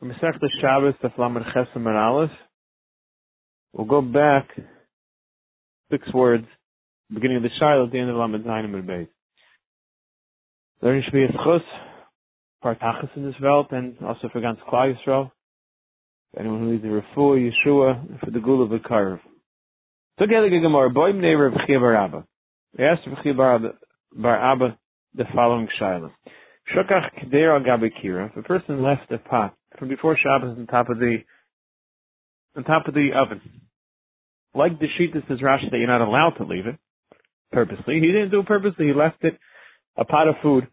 We'll go back six words, beginning of the Shiloh at the end of Lamed Zayin and Beis. Learning should be a schus, partachas in this world, and also for ganz Klal Yisrael. Anyone who needs a refuah, Yeshua, for the gul of the Karv. Together, Gemara, boim neighbor of Chia Bar Abba. We asked Chia Bar Abba the following Shiloh. Shukach Keder al Kira. If a person left a pot from before Shabbos on top of the on top of the oven. Like the sheet that says Rashi that you're not allowed to leave it purposely. He didn't do it purposely. He left it a pot of food.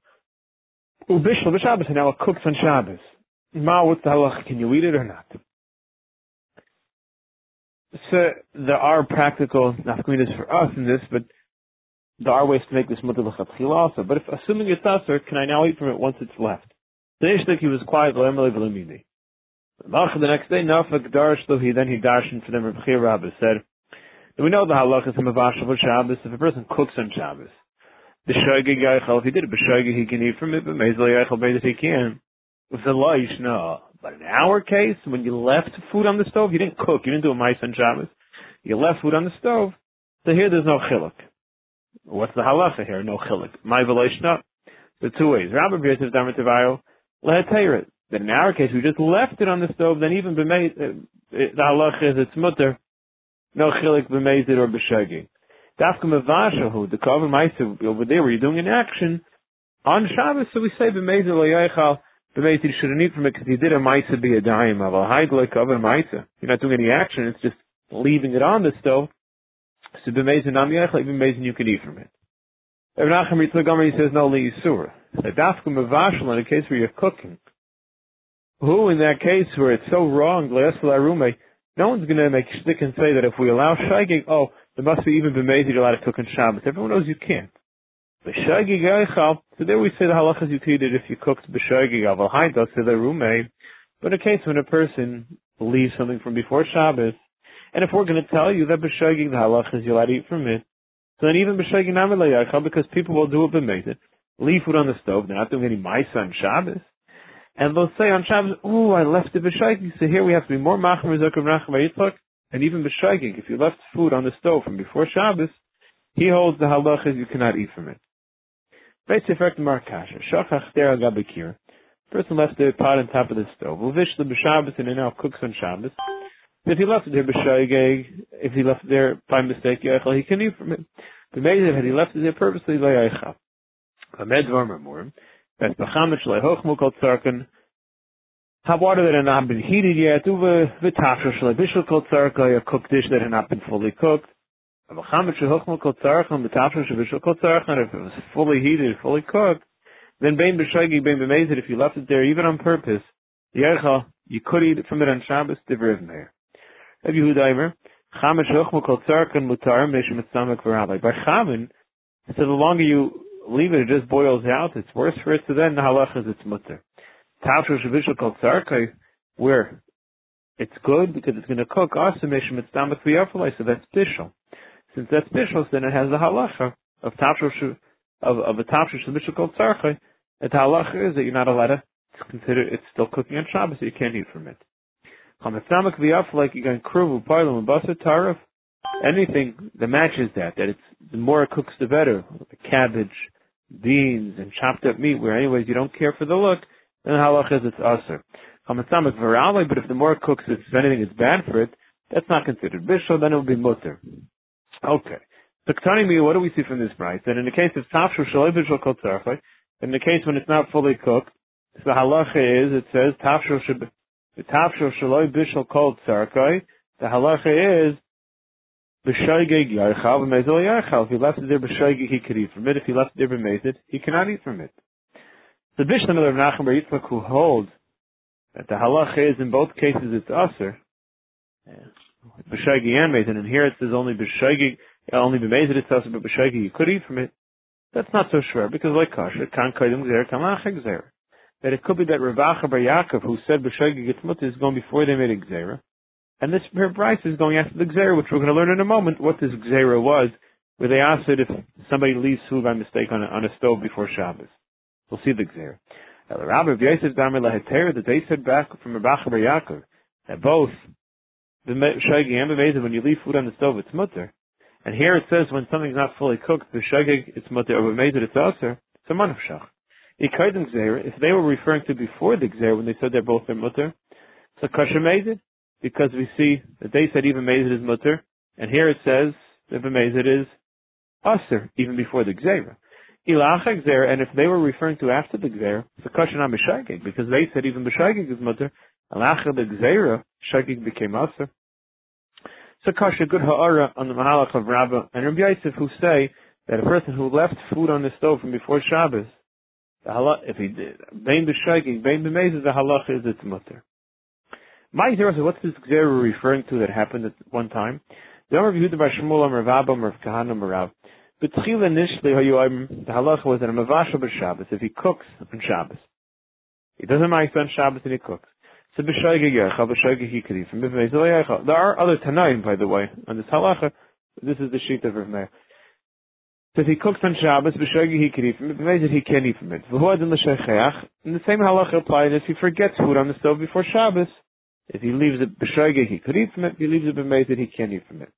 Ubishla b'Shabbos and now it cooks on Shabbos. Ma, what's the halach? Can you eat it or not? So there are practical nafkaminas for us in this, but there are ways to make this mutter also. But if assuming it's usher, can I now eat from it once it's left? The Ishtik, he was quiet, The next day, then he darshan for them, Rabbi said, we know the halach is Hamavashav of Shabbos, if a person cooks on Shabbos. The Shoigig Yaichel, if he did it B'Shoigig, he can eat from it, but Mezel Yaichel, that he can. With the Laish, no. But in our case, when you left food on the stove, you didn't cook, you didn't do a mice on Shabbos, you left food on the stove, so here there's no chiluk. What's the halacha here? No chiluk. My no. The two ways. Rabbi Birtav Damer Tevayo, lehetayrit. That in our case, we just left it on the stove, then even b'meit, uh, the halach is it's mutter, no chilik b'meizid or b'shagi. Dafka mevashahu, the cover ma'isa over there where you're doing an action, on Shabbos, so we say b'meizid lo'yaychal, b'meizid you shouldn't eat from it because you did a ma'isa be a dime of a hide like cover ma'isa. You're not doing any action, it's just leaving it on the stove. So b'meizid nam yaychal, even b'meizid you can eat from it. Ibn Achim Yitzhak he says no li yisura. The dafka mevashal in a case where you're cooking, who in that case where it's so wrong, rumei. no one's going to make stick and say that if we allow shaygig, oh, there must be even b'meid you're allowed to cook on Shabbos. Everyone knows you can't. B'shaygig eichal, so there we say the halachas you treated if you cooked b'shaygig aval haintas to the rume. But in a case when a person leaves something from before Shabbos, and if we're going to tell you that b'shaygig the halachas you're allowed to eat from it, so then even because people will do it b'meid leave food on the stove, they're not doing any mice on Shabbos and they'll say on Shabbos, "Oh, I left it b'shayking." So here we have to be more machmer zakum racham and even b'shayking. If you left food on the stove from before Shabbos, he holds the halachas you cannot eat from it. Beit markasha. Person left the pot on top of the stove. Uvish the b'Shabbos and it now cooks on Shabbos. If he left it there if he left it there by mistake, yachal, he can eat from it. The had he left it there purposely, layachal. Amed varmer morim. That's bechamit shlei hochmu kol tzarkan. Have water that had not been heated yet. Uve v'tachra shlei kol tzarka, a cooked dish that had not been fully cooked. Shlei hochmu kol if it was fully heated, fully cooked, then bein b'shagi, bein b'mezid, if you left it there even on purpose, yercha, you could eat it from it on Shabbos, By chamin, so the longer you leave it, it just boils out. It's worse for it. So then the halach is it's mutter. Tavshu shavishal kol tzarkai, where it's good because it's going to cook. Asamishim it's damak so that's bishul. Since that's bishul, then it has the halacha of tavshu of of a tavshu shavishal kol tzarkai. The halacha is that you're not allowed to consider it's still cooking on Shabbos, so you can't eat from it. Chametzamak v'yafalai, you're going kruvu, parlam, and basar tarif. Anything that matches that, that it's the more it cooks, the better. The cabbage, beans and chopped up meat, where anyways you don't care for the look, then halach is it's aser. Virale, but if the more it cooks, if anything is bad for it, that's not considered bishul, then it will be mutter. Okay. So me, what do we see from this price? That in the case of tafshu shaloi bishul kol in the case when it's not fully cooked, so the halacha is, it says, tafshu shaloi bishul kol tzarchai, the halacha is, B'shaygeg yarchav v'mezel yarchav. If he left it there b'shaygeg, he could eat from it. If he left it there b'mezid, he cannot eat from it. The Mishnah of Nachum Bar Yitzchak who holds that the halach is in both cases it's aser. B'shaygeg and mezid, and here it says only b'shaygeg, only b'mezid it's aser, but b'shaygeg you could eat from it. That's not so sure because like kasha, kan kaidim gzer, kamach gzer. That it could be that Ravacha Bar Yaakov who said b'shaygeg it's mutter is going before they made a gzera. And this price is going after the Xera, which we're going to learn in a moment what this Xera was, where they asked it if somebody leaves food by mistake on a, on a stove before Shabbos. We'll see the Xera. Rabbi Yosef Damer Laheter, that they said back from Rabbi Bar Yaakov, that both the shagig and the when you leave food on the stove, it's mutter. And here it says when something's not fully cooked, the shagig, it's mutter, or made it's aser, it's a If they were referring to before the gzer, when they said they're both their mutter, so kasha made it, because we see that they said even made it is mutter, and here it says that b'mezid is aser, even before the gzera. Ilacha gzer, and if they were referring to after the gzer, it's a kasha not because they said even b'shagig is mutter, Alacha the gzera, shagig became aser. So kasha good ha'ara on the mahalach of Rabbah and Rabbi Yosef who say that a person who left food on the stove from before Shabbos, the halach, if he did, bein b'shagig, bein b'mezid, the halach is its mutter. My what's this gzera referring to that happened at one time? The Amr Yehuda Bar Shmuel Amr Rav Amr Kahana Marav. B'tchila nishli hayu the halacha was that a mavashal b'Shabbos if he cooks on Shabbos. He doesn't mind on Shabbos and he cooks. So b'shayge yercha b'shayge hikri from There are other tanaim, by the way, on this halacha. This is the sheet of Rav Meir. So if he cooks on Shabbos, b'shayge hikri from it, B'mezid he can't eat from it. V'hu adin l'shaycheach. And the same halacha applies if he forgets food on the stove before Shabbos. If he leaves it b'shayge he could eat from it. If he leaves it b'mezid he can't eat from it.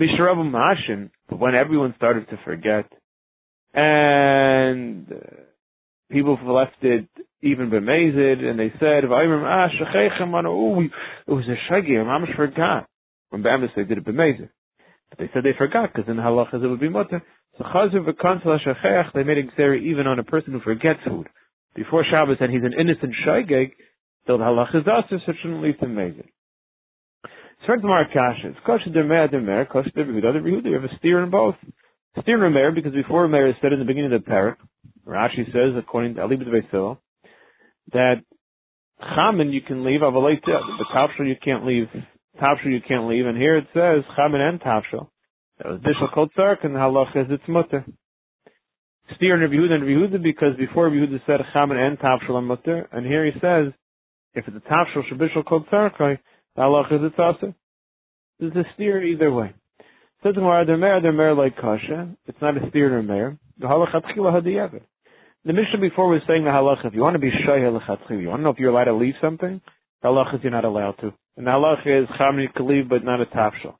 Mishrabu Mashin, but when everyone started to forget, and uh, people left it even b'mezid, and they said, ah, it was a shagi, mamash forgot. When B'emes they did it b'mezid. But they said they forgot, because in the halachas it would be mutter. So chazer v'kansel ha they made a xeri even on a person who forgets food. Before Shabbos, and he's an innocent shageg, still the halach is also so shouldn't leave him mezid. It's Mar Kasha. It's Kasha Other You have a steer in both. Steer and Meir, because before Meir is said in the beginning of the parak, Rashi says, according to Alibud Beisil, that Chamin you can leave, Avalei but Tavshel you can't leave. Tavshel you can't leave, and here it says Chamin and was Bishal Kol Tzark, and the halach is its mutter. Steer and Yehuda and Yehuda, because before Yehuda said Chamin and Tavshel are mutter, and here he says, if it's a Tavshel Shabishal Kol Tzark, the halacha is it's also. There's a steer either way. Says the Gemara, they're they're mer like kasha. It's not a steer or mer. The halacha hadiyavet. The Mishnah before was saying the halacha, if you want to be shay lechatchila, you want to know if you're allowed to leave something, the halacha is you're not allowed to. And the halacha is chamni you can leave, but not a tafshel.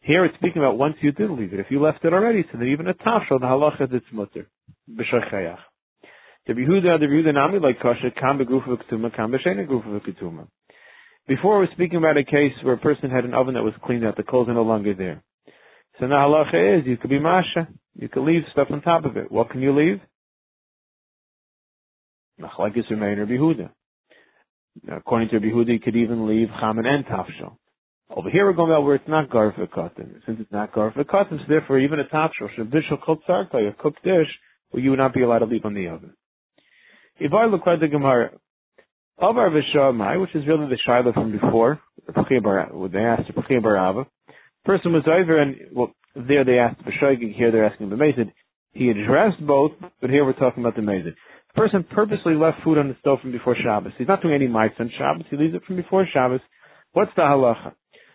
Here it's speaking about once you did leave it. If you left it already, so then even a tafshel, the halacha is it's mutter. B'shachayach. The Yehuda, the Yehuda nami like kasha, kam begrufa v'ketuma, kam b'shena grufa v'ketuma. Before we're speaking about a case where a person had an oven that was cleaned out, the coals are no longer there. So now halacha is you could be masha, you could leave stuff on top of it. What can you leave? Machlekes remain Rabbi Yehuda. According to Yehuda, you could even leave chaman and tafshel. Over here we're going about where it's not garf cotton. Since it's not garf cotton, so therefore even a tafshel, shabishal kol tzarka, a cooked dish, well, you would not be allowed to leave on the oven. If I look at the Gemara, Avar Vishamai, which is really the Shiloh from before, when they asked Pachia Barava. Person was over, and well, there they asked B'shoigig, here they're asking B'mezid. He addressed both, but here we're talking about the Mezid. The person purposely left food on the stove from before Shabbos. He's not doing any mites on Shabbos, he leaves it from before Shabbos. What's the halacha?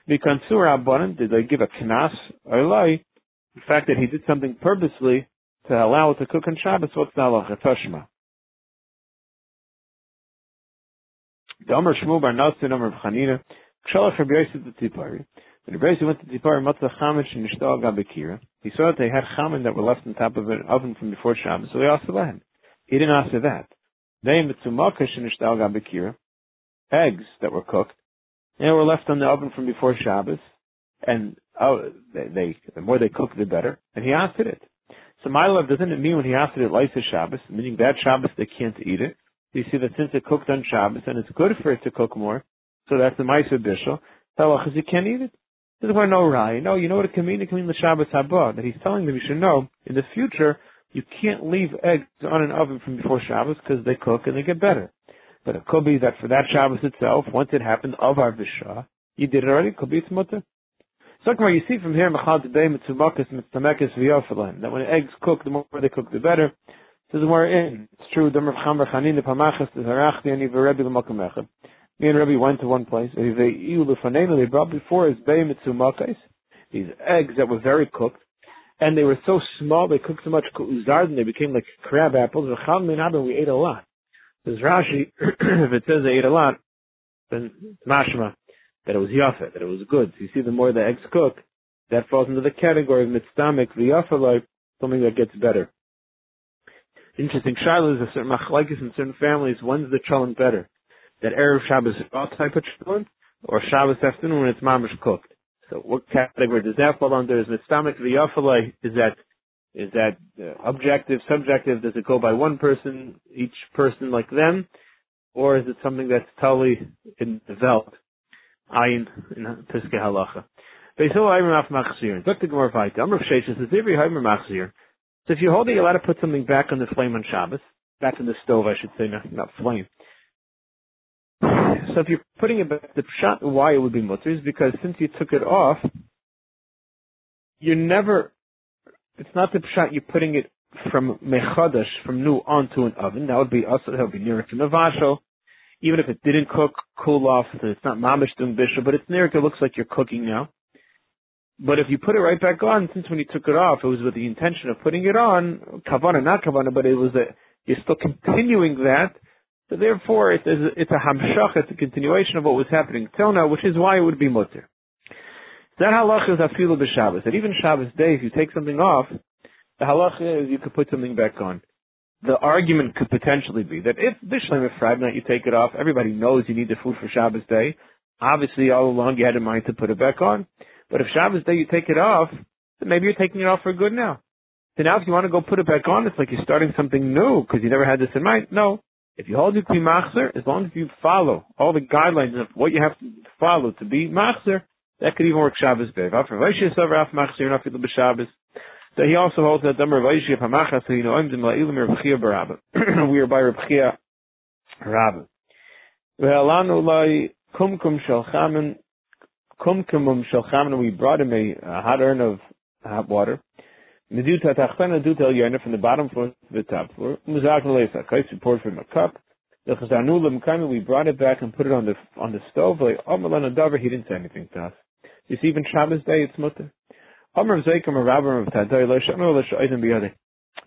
Because Surah did they give a knas or lie? The fact that he did something purposely to allow it to cook on Shabbos, what's the halacha? Tashma. The Amr Shmuel Bar Nasin Amr Chanina, Kshalach Rabbi Yosef the Tipari. When Rabbi Yosef went to Tipari, Matzah Chametz and Nishtal Gabekira, he saw that they had chamin that were left on top of an oven from before Shabbos, so he asked Lehem. He didn't ask for that. Eggs that were cooked, and were left on the oven from before Shabbos, and oh, they, they the more they cook, the better. And he asked it. So my love doesn't it mean when he asked it, it Shabbos, meaning that Shabbos they can't eat it you see that since it cooked on Shabbos and it's good for it to cook more, so that's the Meiser Bishel, Halachas you can't eat it. This is why no Rai. No, you know what it can mean? It can mean the Shabbos Haba. That he's telling them you should know in the future you can't leave eggs on an oven from before Shabbos because they cook and they get better. But it could be that for that Shabbos itself, once it happened of our Visha, you did it already, could be it's mutter. So you see from here, Machal today, Mitzumakas, Mitztamekis, V'yofalan, that when eggs cook, the more they cook, the better. This is where in. It's true. The the the the. Me and Rebbe went to one place. They brought before us Bay Mitzumakais, these eggs that were very cooked, and they were so small. They cooked so much uzard and they became like crab apples. We ate a lot. Says Rashi, if it says they ate a lot, then it's mashma that it was yafa, that it was good. So you see, the more the eggs cook, that falls into the category of mitzdamek v'yafa like something that gets better. Interesting. Shiloh is a certain machlekes in certain families. When's the cholent better? That erev Shabbos is all type of cholent, or Shabbos afternoon when it's mamish cooked. So what category does that fall under? Is mitzdamek v'yafa Is that is that uh, objective, subjective? Does it go by one person, each person like them, or is it something that's totally in developed? Ayin in Piskei Halacha. So if you're holding, you're allowed to put something back on the flame on Shabbos, back in the stove, I should say, not, not flame. So if you're putting it back, the shot why it would be mutter is because since you took it off, you're never it's not the pshat you're putting it from mechadash, from new onto an oven. That would be also that would be near to mavashal. Even if it didn't cook, cool off, so it's not mamish doing bishul, but it's near it looks like you're cooking now. But if you put it right back on, since when you took it off, it was with the intention of putting it on, kavana, not kavana, but it was a, you're still continuing that. So therefore, it is, it's a hamshach, it's a continuation of what was happening till now, which is why it would be mutter. That halacha is afilu b'Shabbos. That even Shabbos day, if you take something off, the halacha is you could put something back on. The argument could potentially be that if Bishlam Friday night you take it off, everybody knows you need the food for Shabbos day. Obviously, all along you had in mind to put it back on. But if Shabbos day you take it off, then maybe you're taking it off for good now. So now if you want to go put it back on, it's like you're starting something new because you never had this in mind. No. If you hold to be machzer, as long as you follow all the guidelines of what you have to follow to be machzer, that could even work Shabbos Bev. So he also holds that Damar Vaishi Hamachas he knows him La'ilim Rebchia Barabba. We are by Rebchia Rabba. Ve'alanu Lai Kumkum Shel Chamen Kumkumum Shel Chamen we brought him a, a hot urn of hot water. Meduta Tachpena Duta El from the bottom floor to the top floor. Muzak Leisa Kais we poured from a cup. We brought it back and put it on the on the stove. Like oh, he didn't say anything to us. You see, even Shabbos day, it's mutter.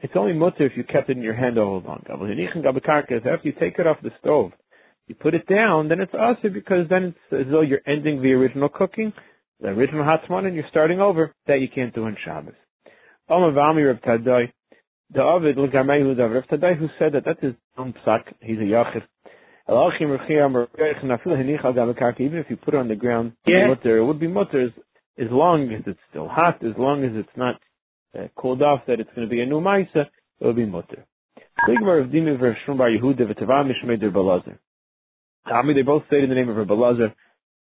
It's only mutter if you kept it in your hand all along. After you take it off the stove, you put it down, then it's also because then it's as though you're ending the original cooking, the original hatzman, and you're starting over. That you can't do on Shabbos. The Ovid, Rav Tadai, who said that that's his own psak, he's a yachid. Even if you put it on the ground, yeah. mutter, it would be mutter as, as long as it's still hot, as long as it's not uh, cooled off that it's going to be a new maisa, it will be mutter. They both say in the name of Rabbi Lazar.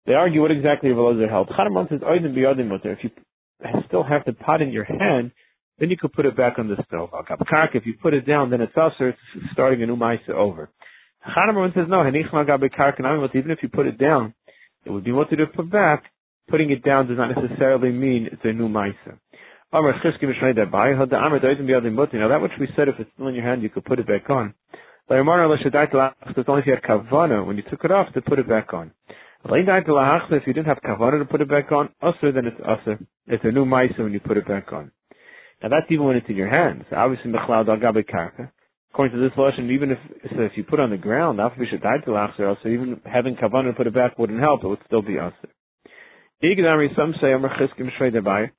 They argue what exactly Rabbi Lazar held. Says, If you still have the pot in your hand, then you could put it back on the stove. If you put it down, then it's also starting a new maisa over. Chanamon says no. Even if you put it down, it would be what to put back. Putting it down does not necessarily mean it's a new maisa. Now that which we said, if it's still in your hand, you could put it back on. It's only if you had kavana when you took it off to put it back on. If you didn't have kavana to put it back on, usher, then it's usher. It's a new maisa when you put it back on. Now that's even when it's in your hands. Obviously, mechlal al gabe karka. According to this lesson, even if so if you put on the ground, so even having kavanah put it back wouldn't help; it would still be aser. Igdami, some say amar cheskim shvei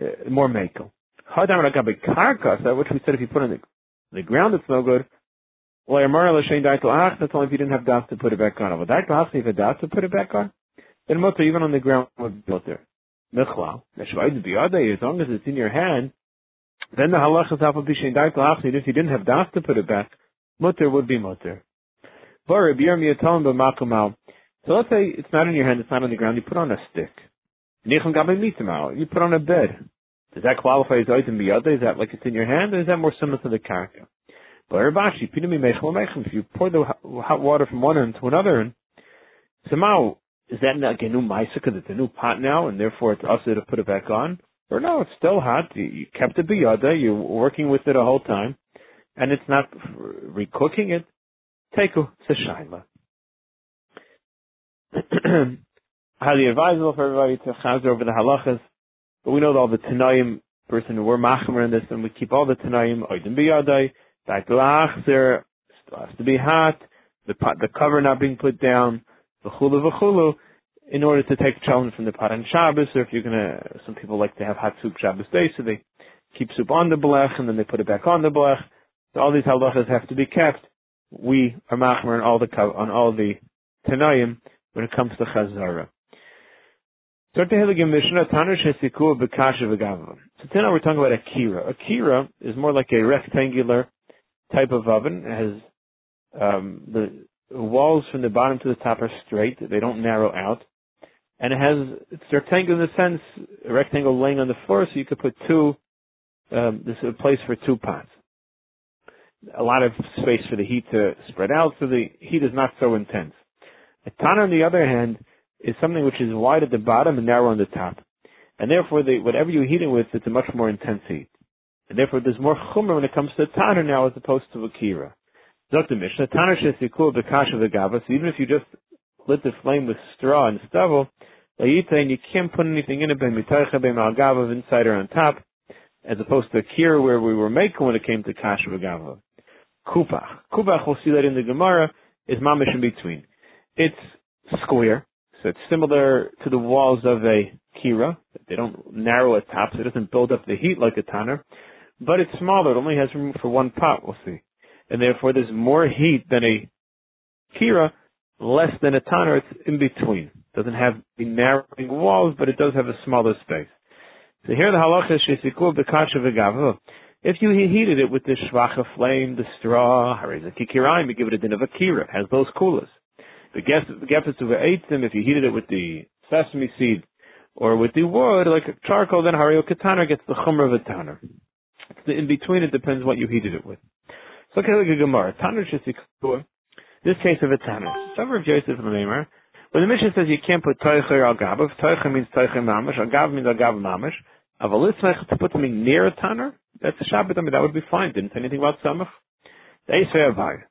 uh, more makel. Hadam ragabe karka, that which we said if you put on the the ground, it's no good. Well, amar l'shein die to that's only if you didn't have das to put it back on. Well, die to if you das to put it back on, then mutter even on the ground would be mutter. Mechlal, as long as it's in your hand, then the halacha is alpha bishin daita achid. If you didn't have das to put it back, mutter would be mutter. So let's say it's not in your hand, it's not on the ground. You put on a stick. You put on a bed. Does that qualify as item biyada? Is that like it's in your hand, or is that more similar to the karka? If you pour the hot water from one end to another end, somehow is that like a new maisa because it's a new pot now, and therefore it's also to put it back on? Or no, it's still hot. You, you kept it biyada. You're working with it a whole time, and it's not recooking it. Teku, it's a shaila. Highly advisable for everybody to chazer over the halachas, but we know that all the Tanaim person who were machmer in this, and we keep all the Tanaim oidim biyadai, daitlachzer, has to be hot, the pot, the cover not being put down, the chulu v'chulu, in order to take challenge from the pot on Shabbos, or if you're gonna, some people like to have hot soup Shabbos day, so they keep soup on the blech and then they put it back on the blech. So all these halachas have to be kept. We are machmer on all the on all the tanayim when it comes to chazara. So today we're talking about a kira. A kira is more like a rectangular type of oven. It has um, the walls from the bottom to the top are straight; they don't narrow out, and it has it's rectangular in the sense a rectangle laying on the floor, so you could put two. Um, this is a place for two pots. A lot of space for the heat to spread out, so the heat is not so intense. A tana, on the other hand, is something which is wide at the bottom and narrow on the top. And therefore, the, whatever you heat it with, it's a much more intense heat. And therefore, there's more chumrah when it comes to tanner now as opposed to akira. Dr. Mishnah, tanner shesikul bekasha v'gava, so even if you just lit the flame with straw and stubble, and you can't put anything in it, inside or on top, as opposed to akira where we were making when it came to kasha v'gava. Kupach. Kupach, we'll see that in the Gemara, is mamish in between. It's square, so it's similar to the walls of a kira. They don't narrow at top, so it doesn't build up the heat like a tanner. But it's smaller. It only has room for one pot, we'll see. And therefore there's more heat than a kira, less than a tanner. It's in between. It doesn't have the narrowing walls, but it does have a smaller space. So here the halacha shesikul b'kasha v'gavah. If you heated it with the shvacha flame, the straw, kikiraim, you give it a din of a. It has those coolers. The gefetz of them. if you heated it with the sesame seed or with the wood, like charcoal, then hario katana gets the chumra of a tanner. In between, it depends what you heated it with. So okay, like a gemara. Tanner shesikur. This case of a tanner. Sever of Joseph Lemeimer. When the mission says you can't put toicher al gabav, toicher means toicher mamish, al gav means al gav mamish. Avalismech to put something near a tanner, that's a Shabbat. I mean, that would be fine. Didn't say anything about samach. The Eisvei Avai.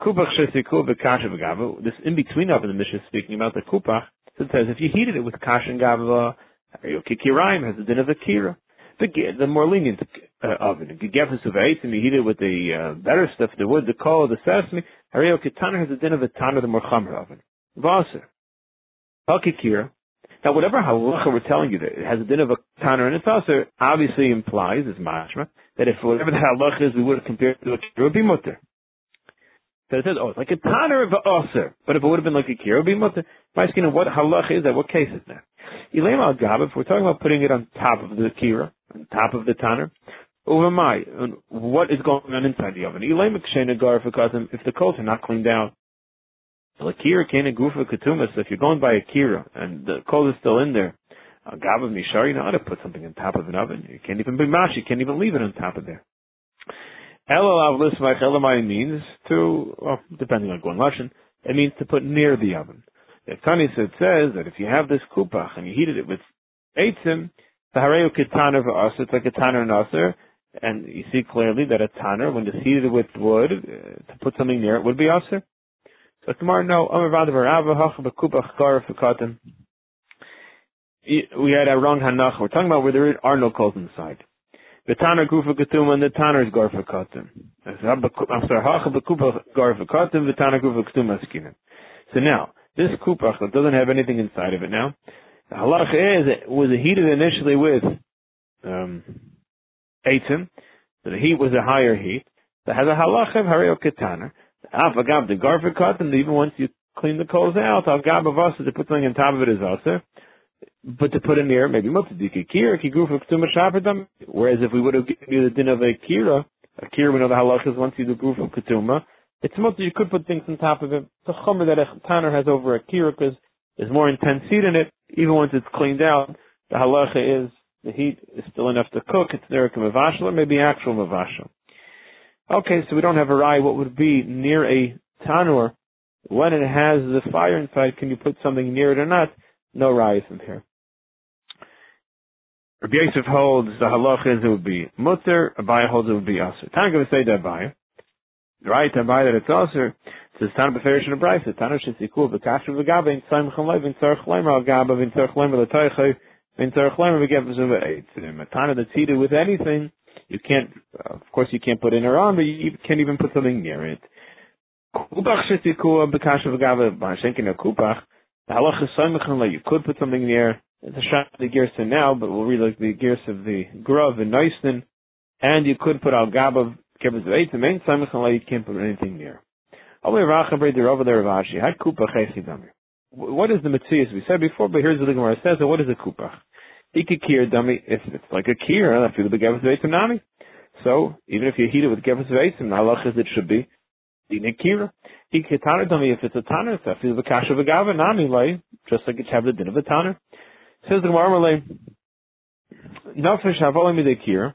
Kupach shesiku b'kasha v'gava. This in between of the is speaking about the kupach. So it says if you heated it with kasha and gava, kikiraim has the din of the kira. The, the more lenient uh, oven. Gefes of and you heat it with the uh, better stuff, the wood, the coal, the sesame. Hario kitana has a din of a tana, the more chamer oven. Vaser. Hakikira. Now, whatever halacha we're telling you that it has a din of a tanner and it's also obviously implies, as mashma, that if whatever the halacha is, we would have compared it to a kira, it would be mutter. So it says, oh, it's like a tanner of a osir. But if it would have been like a kira, it would be mutter. My skin, what halacha is that? What case is that? Ilema al if we're talking about putting it on top of the kira, on top of the tanner, my, what is going on inside the oven? If the coals are not cleaned out. If you're going by a kira and the coal is still in there, you know how to put something on top of an oven. You can't even be mash, you can't even leave it on top of there. Elalav lismach means to, well, depending on going lashon, it means to put near the oven. The Tani said says that if you have this kupach and you heated it with eitzim, the hareu kitaner v'aser, it's like a tanner and aser, and you see clearly that a tanner, when heated with wood, uh, to put something near it would be aser. So tomorrow, no. We had a wrong Hanach. We're talking about where there are no coals inside. The Tanner Gufa Ketum and the Tanner's Garfa Katim. I'm sorry, Hacha Garfa the Tanner. So now, this Kupach that doesn't have anything inside of it now, the halacha is it was heated initially with um, Eitzim, so the heat was a higher heat. That has a halacha of Hareo Ketaner. Afagav the Garfa Katim, even once you clean the coals out, Al Gab of to put something on top of it is also but to put in there maybe mutzadiki kira kigufa ktuma shaperdam. Whereas if we would have given you the din of a kira, a kira we know the halachas once you do gufa ketuma, it's mutzah you could put things on top of it. The chomer that a tanner has over a kira because there's more intense heat in it. Even once it's cleaned out, the halacha is the heat is still enough to cook. It's there a or maybe actual mavashal. Okay, so we don't have a rai. What would be near a tanur when it has the fire inside? Can you put something near it or not? No rai from here. Rabbi Yosef holds the halacha is it would be mutter, Abaye holds it would be aser. Tana going say that Abaye. Right, Abaye that it's aser. Says Tana beferish and a brayse. Tana shesikul v'kasher v'gabe in tzayim chalev in tzarech leimer al gabe in tzarech leimer l'toiche in A that's heated with anything, you can't, of course you can't put in her on, but you can't even put something near it. The halacha you could put something near the shot the gersa now, but we'll read like the gears of the Grove and Neuston, and you could put al gabav kebbez v'eitzim main samichan you can't put anything near. Only. What is the mitzvah? We said before, but here's what the Gemara says. So what is a kupach? Ikikir dummy. If it's like a kir, I feel the gevis v'eitzim nami. So even if you heat it with v'eitzim, the halach is it should be dinekira. Ikitana. If it's a tanner, I feel the kasha v'gava nami like just like it have the din of a tanner. Says the Gemara Malay, Nafesh havolim midekir.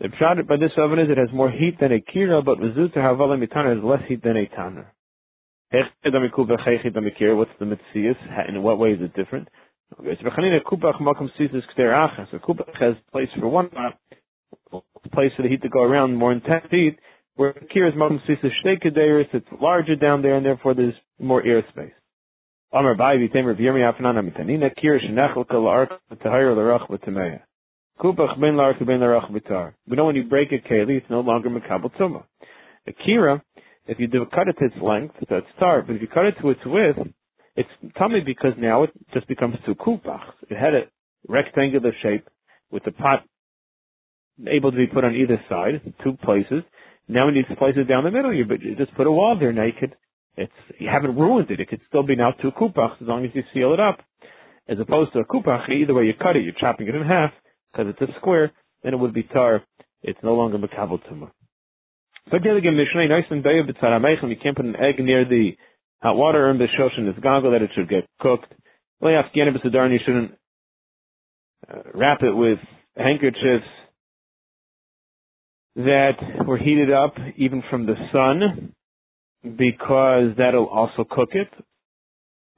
The pshat by this oven is it has more heat than a kira, but v'zuta havolim mitana has less heat than a tanner. What's the mitzias? In what way is it different? So kupach has place for one place for the heat to go around more intense heat, where kir is makom sisas shtei it's larger down there, and therefore there's more air space. Amar Bai Vitem Rav Yirmi Afanana Mitanina Kir Shenechel Kal Ark V'Tahir L'Rach V'Tameya. Kupach Ben L'Ark Ben V'Tar. We know when you break a keli, it's no longer Mekabel Tumah. A kira, if you do cut it to its length, that's tar. But if you cut it to its width, it's tummy because now it just becomes two kupach. It had a rectangular shape with the pot able to be put on either side, two places. Now we need to place it down the middle. You, just put a wall there naked. It's you haven't ruined it. It could still be now two kupachs as long as you seal it up, as opposed to a kupach. Either way you cut it, you're chopping it in half because it's a square. Then it would be tar. It's no longer makabel tumah. The again, Mishnah, You can't put an egg near the hot water in the shoshin is gago that it should get cooked. You shouldn't uh, wrap it with handkerchiefs that were heated up even from the sun because that'll also cook it.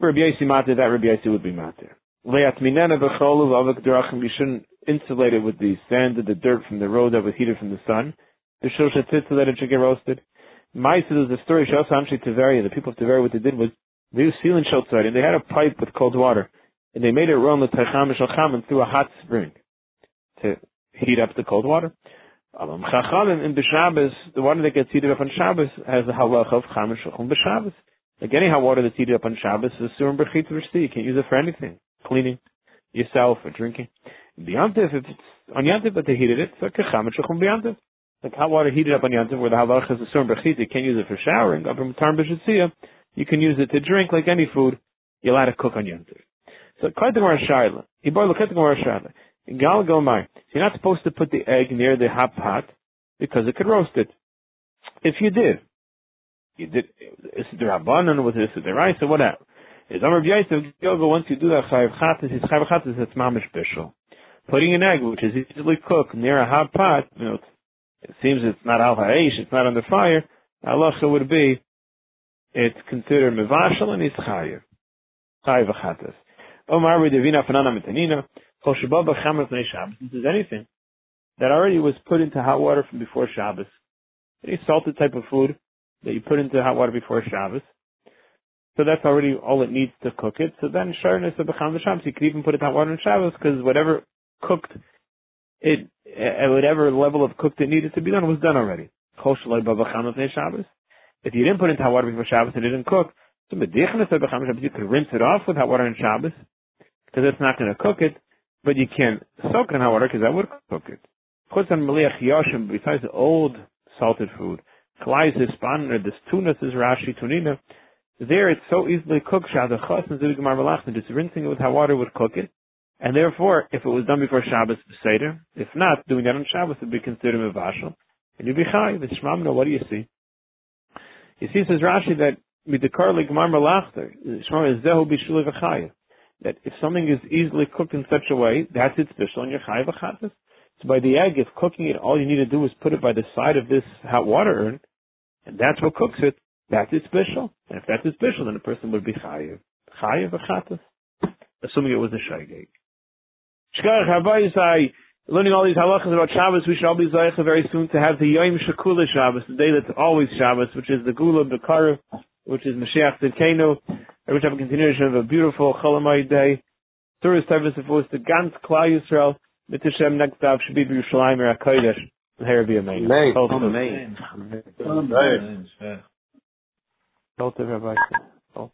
Rabbi Yossi matir, that Rabbi Yossi would be matir. You shouldn't insulate it with the sand or the dirt from the road that was heated from the sun. The shosha so that it should get roasted. Ma'aser, there's a story, Shasa Amshi Tiveria, the people of Tiveria, what they did was, they used sealing shotzai, and they had a pipe with cold water, and they made it run the Tacham Shalcham through a hot spring to heat up the cold water. Um, Chachalim in B'Shabbos, the water that gets heated up on Shabbos has the halach of Cham Shulchan B'Shabbos. Like any hot water that's heated up on Shabbos is Surim B'Chit You can't use it for anything. Cleaning yourself or drinking. B'Yantiv, if it's on Yantiv but they heated it, like a Cham Shulchan B'Yantiv. Like hot water heated up on Yantiv where the halach is a Surim B'Chit you can't use it for showering. Up in Tarm you can use it to drink like any food. You're allowed to cook on Yantiv. So, Kait the Gemara Shaila. Ibar Gemara Shaila. Gal Gomar. You're not supposed to put the egg near the hot pot because it could roast it. If you did, you did, is it the Rabbanon, was it the rice, or whatever. Is Amr B'Yaisav, Yoga, once you do that Chayiv Chatas, his Chayiv Chatas, it's mamish special. Putting an egg, which is easily cooked near a hot pot, you know, it seems it's not al ha'esh, it's not under fire, halacha would be, it's considered mevashal and it's chayiv. Chayiv Chatas. Omar Devina Fanana Mitanina, this is anything that already was put into hot water from before Shabbos. Any salted type of food that you put into hot water before Shabbos. So that's already all it needs to cook it. So then sharness of Becham Shabbos, you could even put it in hot water in Shabbos because whatever cooked it, at whatever level of cooked it needed to be done was done already. If you didn't put into hot water before Shabbos and it didn't cook, so you could rinse it off with hot water in Shabbos because it's not going to cook it but you can't soak it in hot water because that would cook it. On besides the old salted food, kalais is or this tunas is rashi tunina, there it's so easily cooked, and just rinsing it with hot water would cook it. And therefore, if it was done before Shabbos, Seder, if not, doing that on Shabbos would be considered mevashal. And you'd be chai, the shmamno, what do you see? You see, says Rashi that, zehu that if something is easily cooked in such a way, that's its special and your chayiv achatas. So by the egg, if cooking it, all you need to do is put it by the side of this hot water urn, and that's what cooks it. That's its special. And if that's its special, then the person would be chayiv. Chayiv achatas. Assuming it was a shaygeg. Shkarach Habayisai, learning all these halachas about Shabbos, we should all be zaycha very soon to have the Yom Shakula Shabbos, the day that's always Shabbos, which is the Gula B'Karev, which is Mashiach Tzidkenu, which have a continuation of a beautiful Cholamai day. Tourist service if it was the Gans Klal Yisrael, mit Hashem next time should be Yerushalayim or HaKodesh, and here be Amen. Amen. Amen. Amen. Amen. Both of Rabbi. Both.